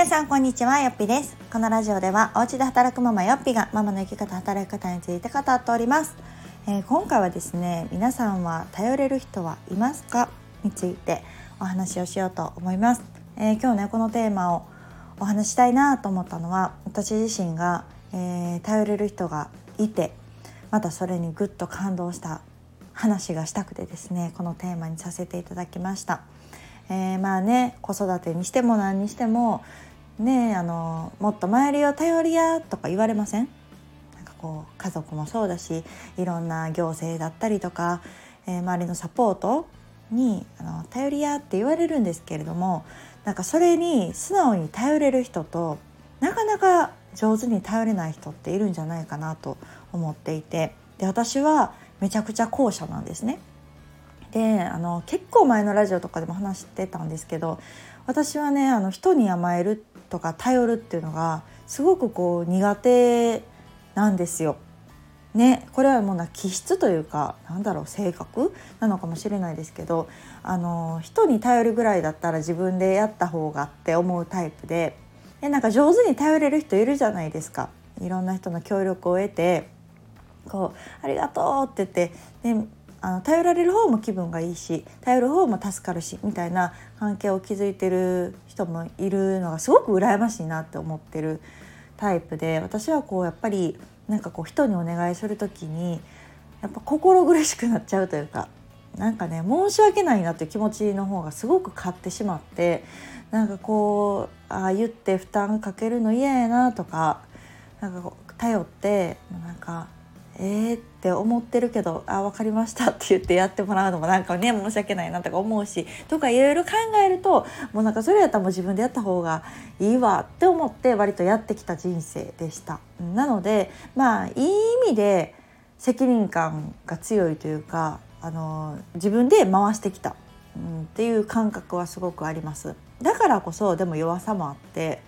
皆さんこんにちはよっぴです。このラジオではお家で働くママよっぴがママの生き方働き方について語っております、えー、今回はですね皆さんは頼れる人はいますか？についてお話をしようと思います、えー、今日ねこのテーマをお話したいなと思ったのは私自身が、えー、頼れる人がいてまたそれにぐっと感動した話がしたくてですねこのテーマにさせていただきました。えー、まあね子育てにしても何にしてもねあのもっと周りを頼りやとか言われません？なんかこう家族もそうだしいろんな行政だったりとか、えー、周りのサポートにあの頼りやって言われるんですけれどもなんかそれに素直に頼れる人となかなか上手に頼れない人っているんじゃないかなと思っていてで私はめちゃくちゃ後者なんですね。であの結構前のラジオとかでも話してたんですけど私はねあの人に甘えるとか頼るっていうのがすごくこう苦手なんですよ。ね、これはもうな気質というかなんだろう性格？なのかもしれないですけどあの人に頼るぐらいだったら自分でやった方がって思うタイプででなんか上手に頼れる人いるじゃないですかいろんな人の協力を得てこう「ありがとう」って言ってであの頼られる方も気分がいいし頼る方も助かるしみたいな関係を築いてる人もいるのがすごく羨ましいなって思ってるタイプで私はこうやっぱりなんかこう人にお願いする時にやっぱ心苦しくなっちゃうというかなんかね申し訳ないなっていう気持ちの方がすごく勝ってしまってなんかこうああ言って負担かけるの嫌やなとかなんか頼ってなんかえーって思ってるけど「あ分かりました」って言ってやってもらうのもなんかね申し訳ないなとか思うしとかいろいろ考えるともうなんかそれやったらもう自分でやった方がいいわって思って割とやってきた人生でした。なのでまあいい意味で責任感が強いというかあの自分で回してきた、うん、っていう感覚はすごくあります。だからこそでも弱さもあって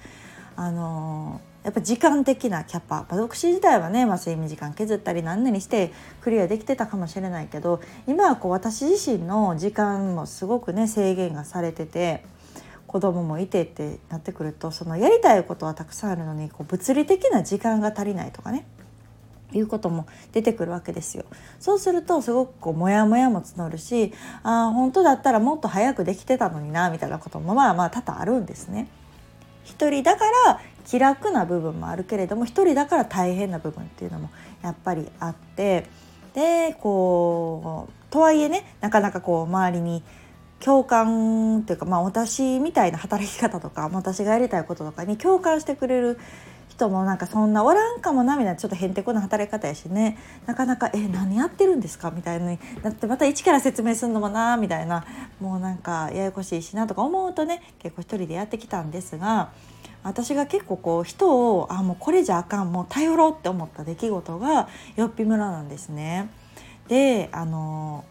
あのやっぱ時間的なキャパ、まあ、独身自体はね、まあ、睡眠時間削ったり何々してクリアできてたかもしれないけど今はこう私自身の時間もすごくね制限がされてて子供もいてってなってくるとそのやりたいことはたくさんあるのにこう物理的な時間が足りないとかねいうことも出てくるわけですよ。そうするとすごくこうモヤモヤも募るしああ本当だったらもっと早くできてたのになみたいなこともまあまあ多々あるんですね。一人だから気楽な部分もあるけれども一人だから大変な部分っていうのもやっぱりあってでこうとはいえねなかなかこう周りに共感というか、まあ、私みたいな働き方とか私がやりたいこととかに共感してくれる人もなんかそんなおらんかもなみたいなちょっとへんてこな働き方やしねなかなか「え何やってるんですか?」みたいになってまた一から説明するのもなみたいなもうなんかややこしいしなとか思うとね結構一人でやってきたんですが私が結構こう人をあもうこれじゃあかんもう頼ろうって思った出来事がよっぴ村なんですね。であの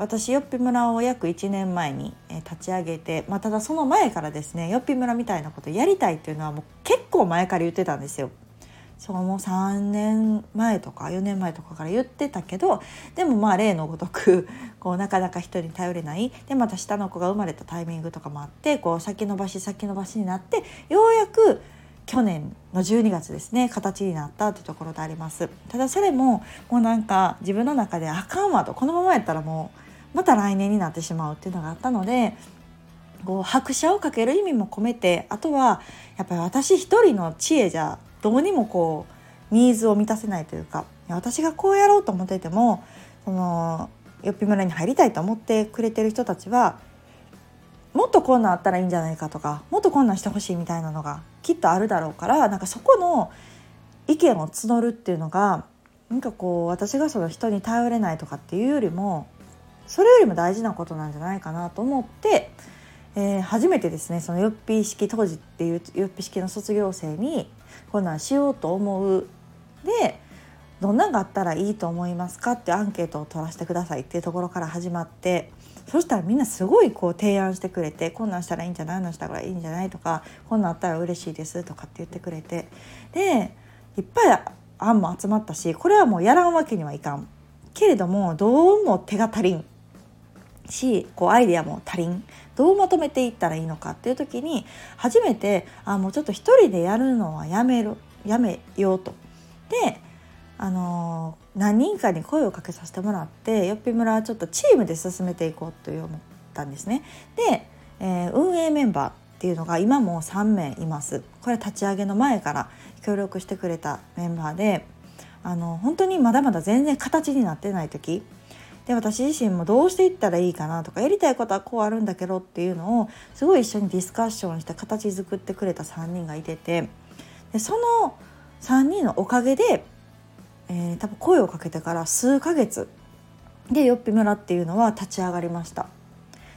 私よっぴ村を約1年前に立ち上げて、まあ、ただその前からですねよっぴ村みたいなことやりたいっていうのはもう結構前から言ってたんですよ。そうもう3年前とか4年前とかから言ってたけどでもまあ例のごとく こうなかなか人に頼れないでまた下の子が生まれたタイミングとかもあってこう先延ばし先延ばしになってようやく去年の12月ですね形になったってところでありますただそれももうなんか自分の中であかんわとこのままやったらもうまた来年になってしまうっていうのがあったのでこう拍車をかける意味も込めてあとはやっぱり私一人の知恵じゃどうにもこうニーズを満たせないというか私がこうやろうと思っててもそのよっぴ村に入りたいと思ってくれてる人たちはもっとこんなんあったらいいんじゃないかとかもっとこんなんしてほしいみたいなのがきっとあるだろうからなんかそこの意見を募るっていうのがなんかこう私がその人に頼れないとかっていうよりもそれよりも大事なことなんじゃないかなと思って、えー、初めてですねそのよっぴ式当時っていうよっぴ式の卒業生にこんなんしようと思う。でどんなんがあったらいいと思いますかってアンケートを取らせてくださいっていうところから始まってそしたらみんなすごいこう提案してくれてこんなんしたらいいんじゃないのしたらいいんじゃないとかこんなんあったら嬉しいですとかって言ってくれてでいっぱい案も集まったしこれはもうやらんわけにはいかん。けれどもどうも手が足りん。しこうアイデアも足りんどうまとめていったらいいのかっていう時に初めてあもうちょっと一人でやるのはやめるやめようと。であの何人かに声をかけさせてもらってよっぴ村はちょっとチームで進めていこうと思ったんですね。で、えー、運営メンバーっていうのが今も3名います。これ立ち上げの前から協力してくれたメンバーであの本当にまだまだ全然形になってない時で私自身もどうしていったらいいかなとかやりたいことはこうあるんだけどっていうのをすごい一緒にディスカッションして形作ってくれた3人がいててでその3人のおかげで、えー、多分声をかけてから数ヶ月でよっぴ村っていうのは立ち上がりました。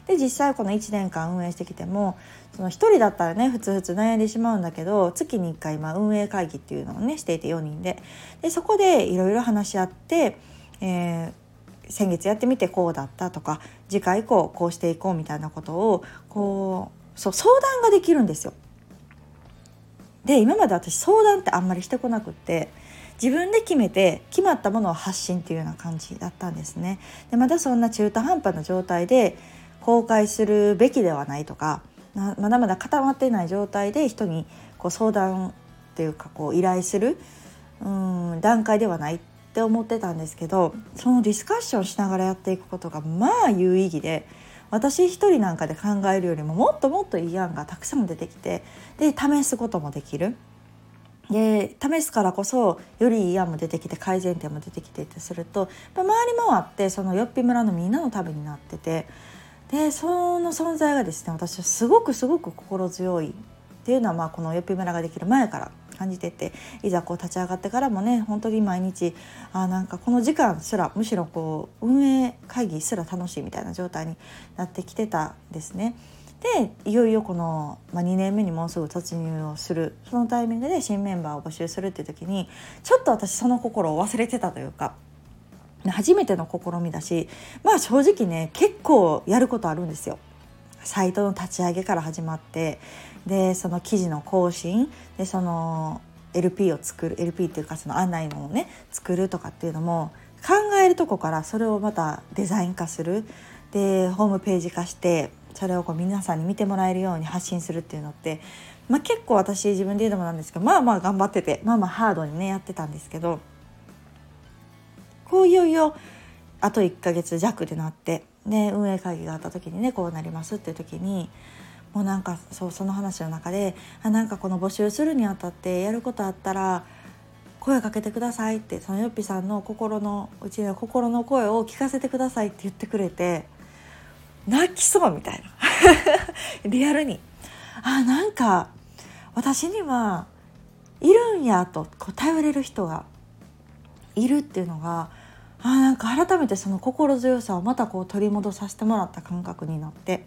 で実際この1年間運営してきてもその1人だったらねふつふつ悩んでしまうんだけど月に1回まあ運営会議っていうのをねしていて4人ででそこでいろいろ話し合って、えー、先月やってみてこうだったとか次回以降こうしていこうみたいなことをこうそう相談ができるんですよ。で今まで私相談ってあんまりしてこなくって自分で決めて決まったものを発信っていうような感じだったんですね。でまだそんな中途半端な状態で公開するべきではないとかまだまだ固まっていない状態で人にこう相談っていうかこう依頼するうん段階ではないっって思ってたんですけどそのディスカッションしながらやっていくことがまあ有意義で私一人なんかで考えるよりももっともっといい案がたくさん出てきてで試すこともできる。で試すからこそよりいい案も出てきて改善点も出てきてってすると回り回ってそのよっぴ村のみんなのためになっててでその存在がですね私はすごくすごく心強いっていうのはまあこのよっぴ村ができる前から感じてていざこう立ち上がってからもね本当に毎日あなんかこの時間すらむしろこう運営会議すら楽しいみたいな状態になってきてたんですね。でいよいよこの、まあ、2年目にもうすぐ突入をするそのタイミングで新メンバーを募集するっていう時にちょっと私その心を忘れてたというか初めての試みだしまあ正直ね結構やることあるんですよ。サイトの立ち上げから始まってでその記事の更新でその LP を作る LP っていうかその案内のをね作るとかっていうのも考えるとこからそれをまたデザイン化する。でホームページ化してそれをこう皆さんに見てもらえるように発信するっていうのって、まあ、結構私自分で言うのもなんですけどまあまあ頑張っててまあまあハードにねやってたんですけどこういよいよあと1ヶ月弱でなってで運営会議があった時にねこうなりますっていう時にもうなんかそうその話の中であなんかこの募集するにあたってやることあったら声かけてくださいってそのよっぴさんの心のうちの心の声を聞かせてくださいって言ってくれて泣きそうみたいな。リアルに。あなんか私にはいるんやとこう頼れる人がいるっていうのがあなんか改めてその心強さをまたこう取り戻させてもらった感覚になって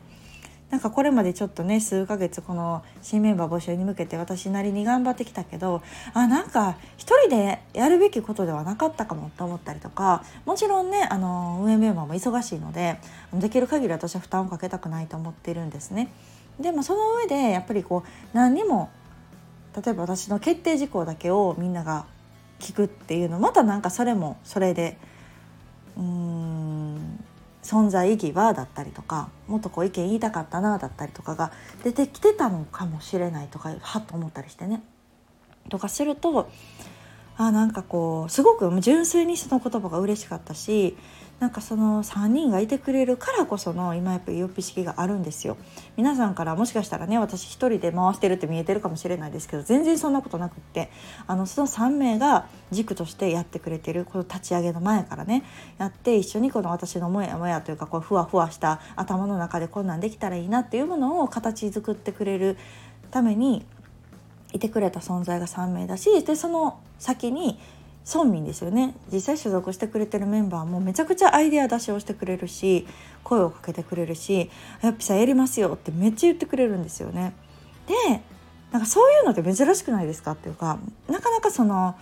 なんかこれまでちょっとね数ヶ月この新メンバー募集に向けて私なりに頑張ってきたけどあなんか一人でやるべきことではなかったかもと思ったりとかもちろんねあの運営メンバーも忙しいのでできる限り私は負担をかけたくないと思っているんですね。でもその上でやっぱりこう何にも例えば私の決定事項だけをみんなが聞くっていうのまたなんかそれもそれでうん存在意義はだったりとかもっとこう意見言いたかったなだったりとかが出てきてたのかもしれないとかはっと思ったりしてね。とかするとあなんかこうすごく純粋にその言葉が嬉しかったしなんかその3人がいてくれるからこその今やっぱりよっぴ式があるんですよ。皆さんからもしかしたらね私一人で回してるって見えてるかもしれないですけど全然そんなことなくってあのその3名が軸としてやってくれてるこの立ち上げの前からねやって一緒にこの私のモヤモヤというかこうふわふわした頭の中でこんなんできたらいいなっていうものを形作ってくれるためにいてくれた存在が3名だしでその先に村民ですよね。実際所属してくれてるメンバーもめちゃくちゃアイデア出しをしてくれるし声をかけてくれるし「やっぱさやりますよ」ってめっちゃ言ってくれるんですよね。でなんかそういうのって珍しくないですかっていうかなかなかその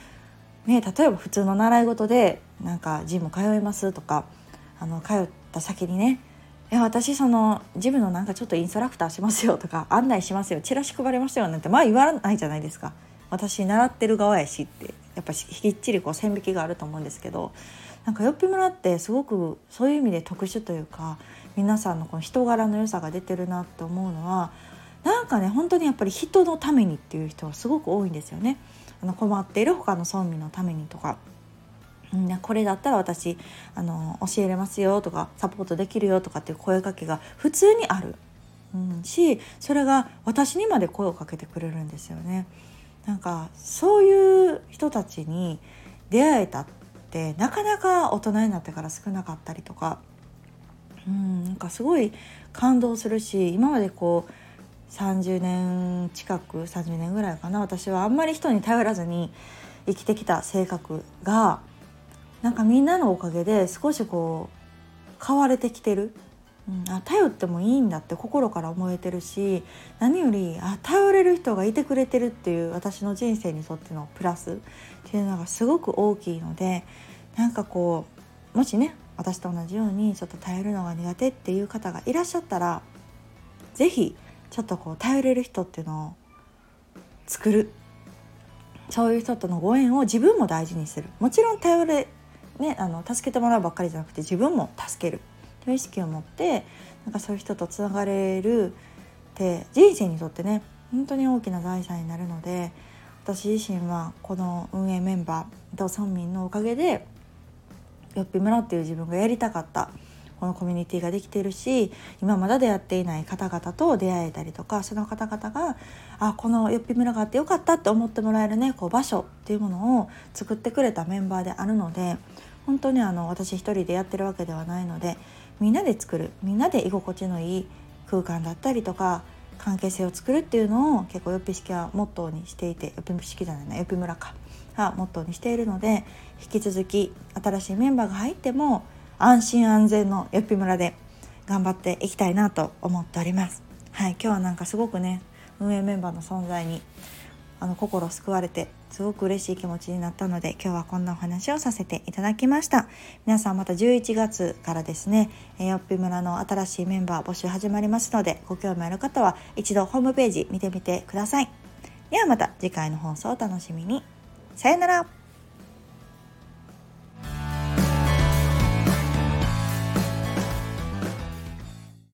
ね例えば普通の習い事でなんかジム通いますとかあの通った先にねいや私そのジムのなんかちょっとインストラクターしますよとか案内しますよチラシ配りますよなんてまあ言わないじゃないですか。私習ってる側やしって。やっぱきっちりこう線引きがあると思うんですけどなんかよっぴ村ってすごくそういう意味で特殊というか皆さんのこの人柄の良さが出てるなって思うのはなんかね本当にやっぱり人のためにっていう人はすごく多いんですよね。あの困っている他の村民のためにとか。これだったら私あの教えれますよとかサポートできるよとかっていう声かけが普通にある、うん、しそれが私にまで声をかけてくれるんですよね。なんかそういう人たちに出会えたってなかなか大人になってから少なかったりとか、うん、なんかすごい感動するし今までこう30年近く30年ぐらいかな私はあんまり人に頼らずに生きてきた性格がなんかみんなのおかげで少しこう変われてきてる、うん、あ頼ってもいいんだって心から思えてるし何よりあ頼れる人がいてくれてるっていう私の人生にとってのプラスっていうのがすごく大きいのでなんかこうもしね私と同じようにちょっと頼るのが苦手っていう方がいらっしゃったら是非ちょっとこう頼れる人っていうのを作る。そういう人とのご縁を自分も大事にする。もちろん頼れ、ね、あの助けてもらうばっかりじゃなくて自分も助ける。という意識を持ってなんかそういう人とつながれるって人生にとってね本当に大きな財産になるので私自身はこの運営メンバーと村民のおかげでよっぴ村っていう自分がやりたかったこのコミュニティができているし今まだ出会っていない方々と出会えたりとかその方々があこのよっぴ村があってよかったって思ってもらえるねこう場所っていうものを作ってくれたメンバーであるので本当にあの私一人でやってるわけではないのでみんなで作るみんなで居心地のいい空間だったりとか関係性を作るっていうのを結構よっぴ式はモットーにしていてよっぴ式じゃないなよっぴ村かがモットーにしているので引き続き新しいメンバーが入っても安心安全のよっぴ村で頑張っていきたいなと思っております。はい、今日はなんかすごくね運営メンバーの存在にあの心救われてすごく嬉しい気持ちになったので今日はこんなお話をさせていただきました。皆さんまた11月からですねよっぴ村の新しいメンバー募集始まりますのでご興味ある方は一度ホームページ見てみてください。ではまた次回の放送をお楽しみに。さよなら。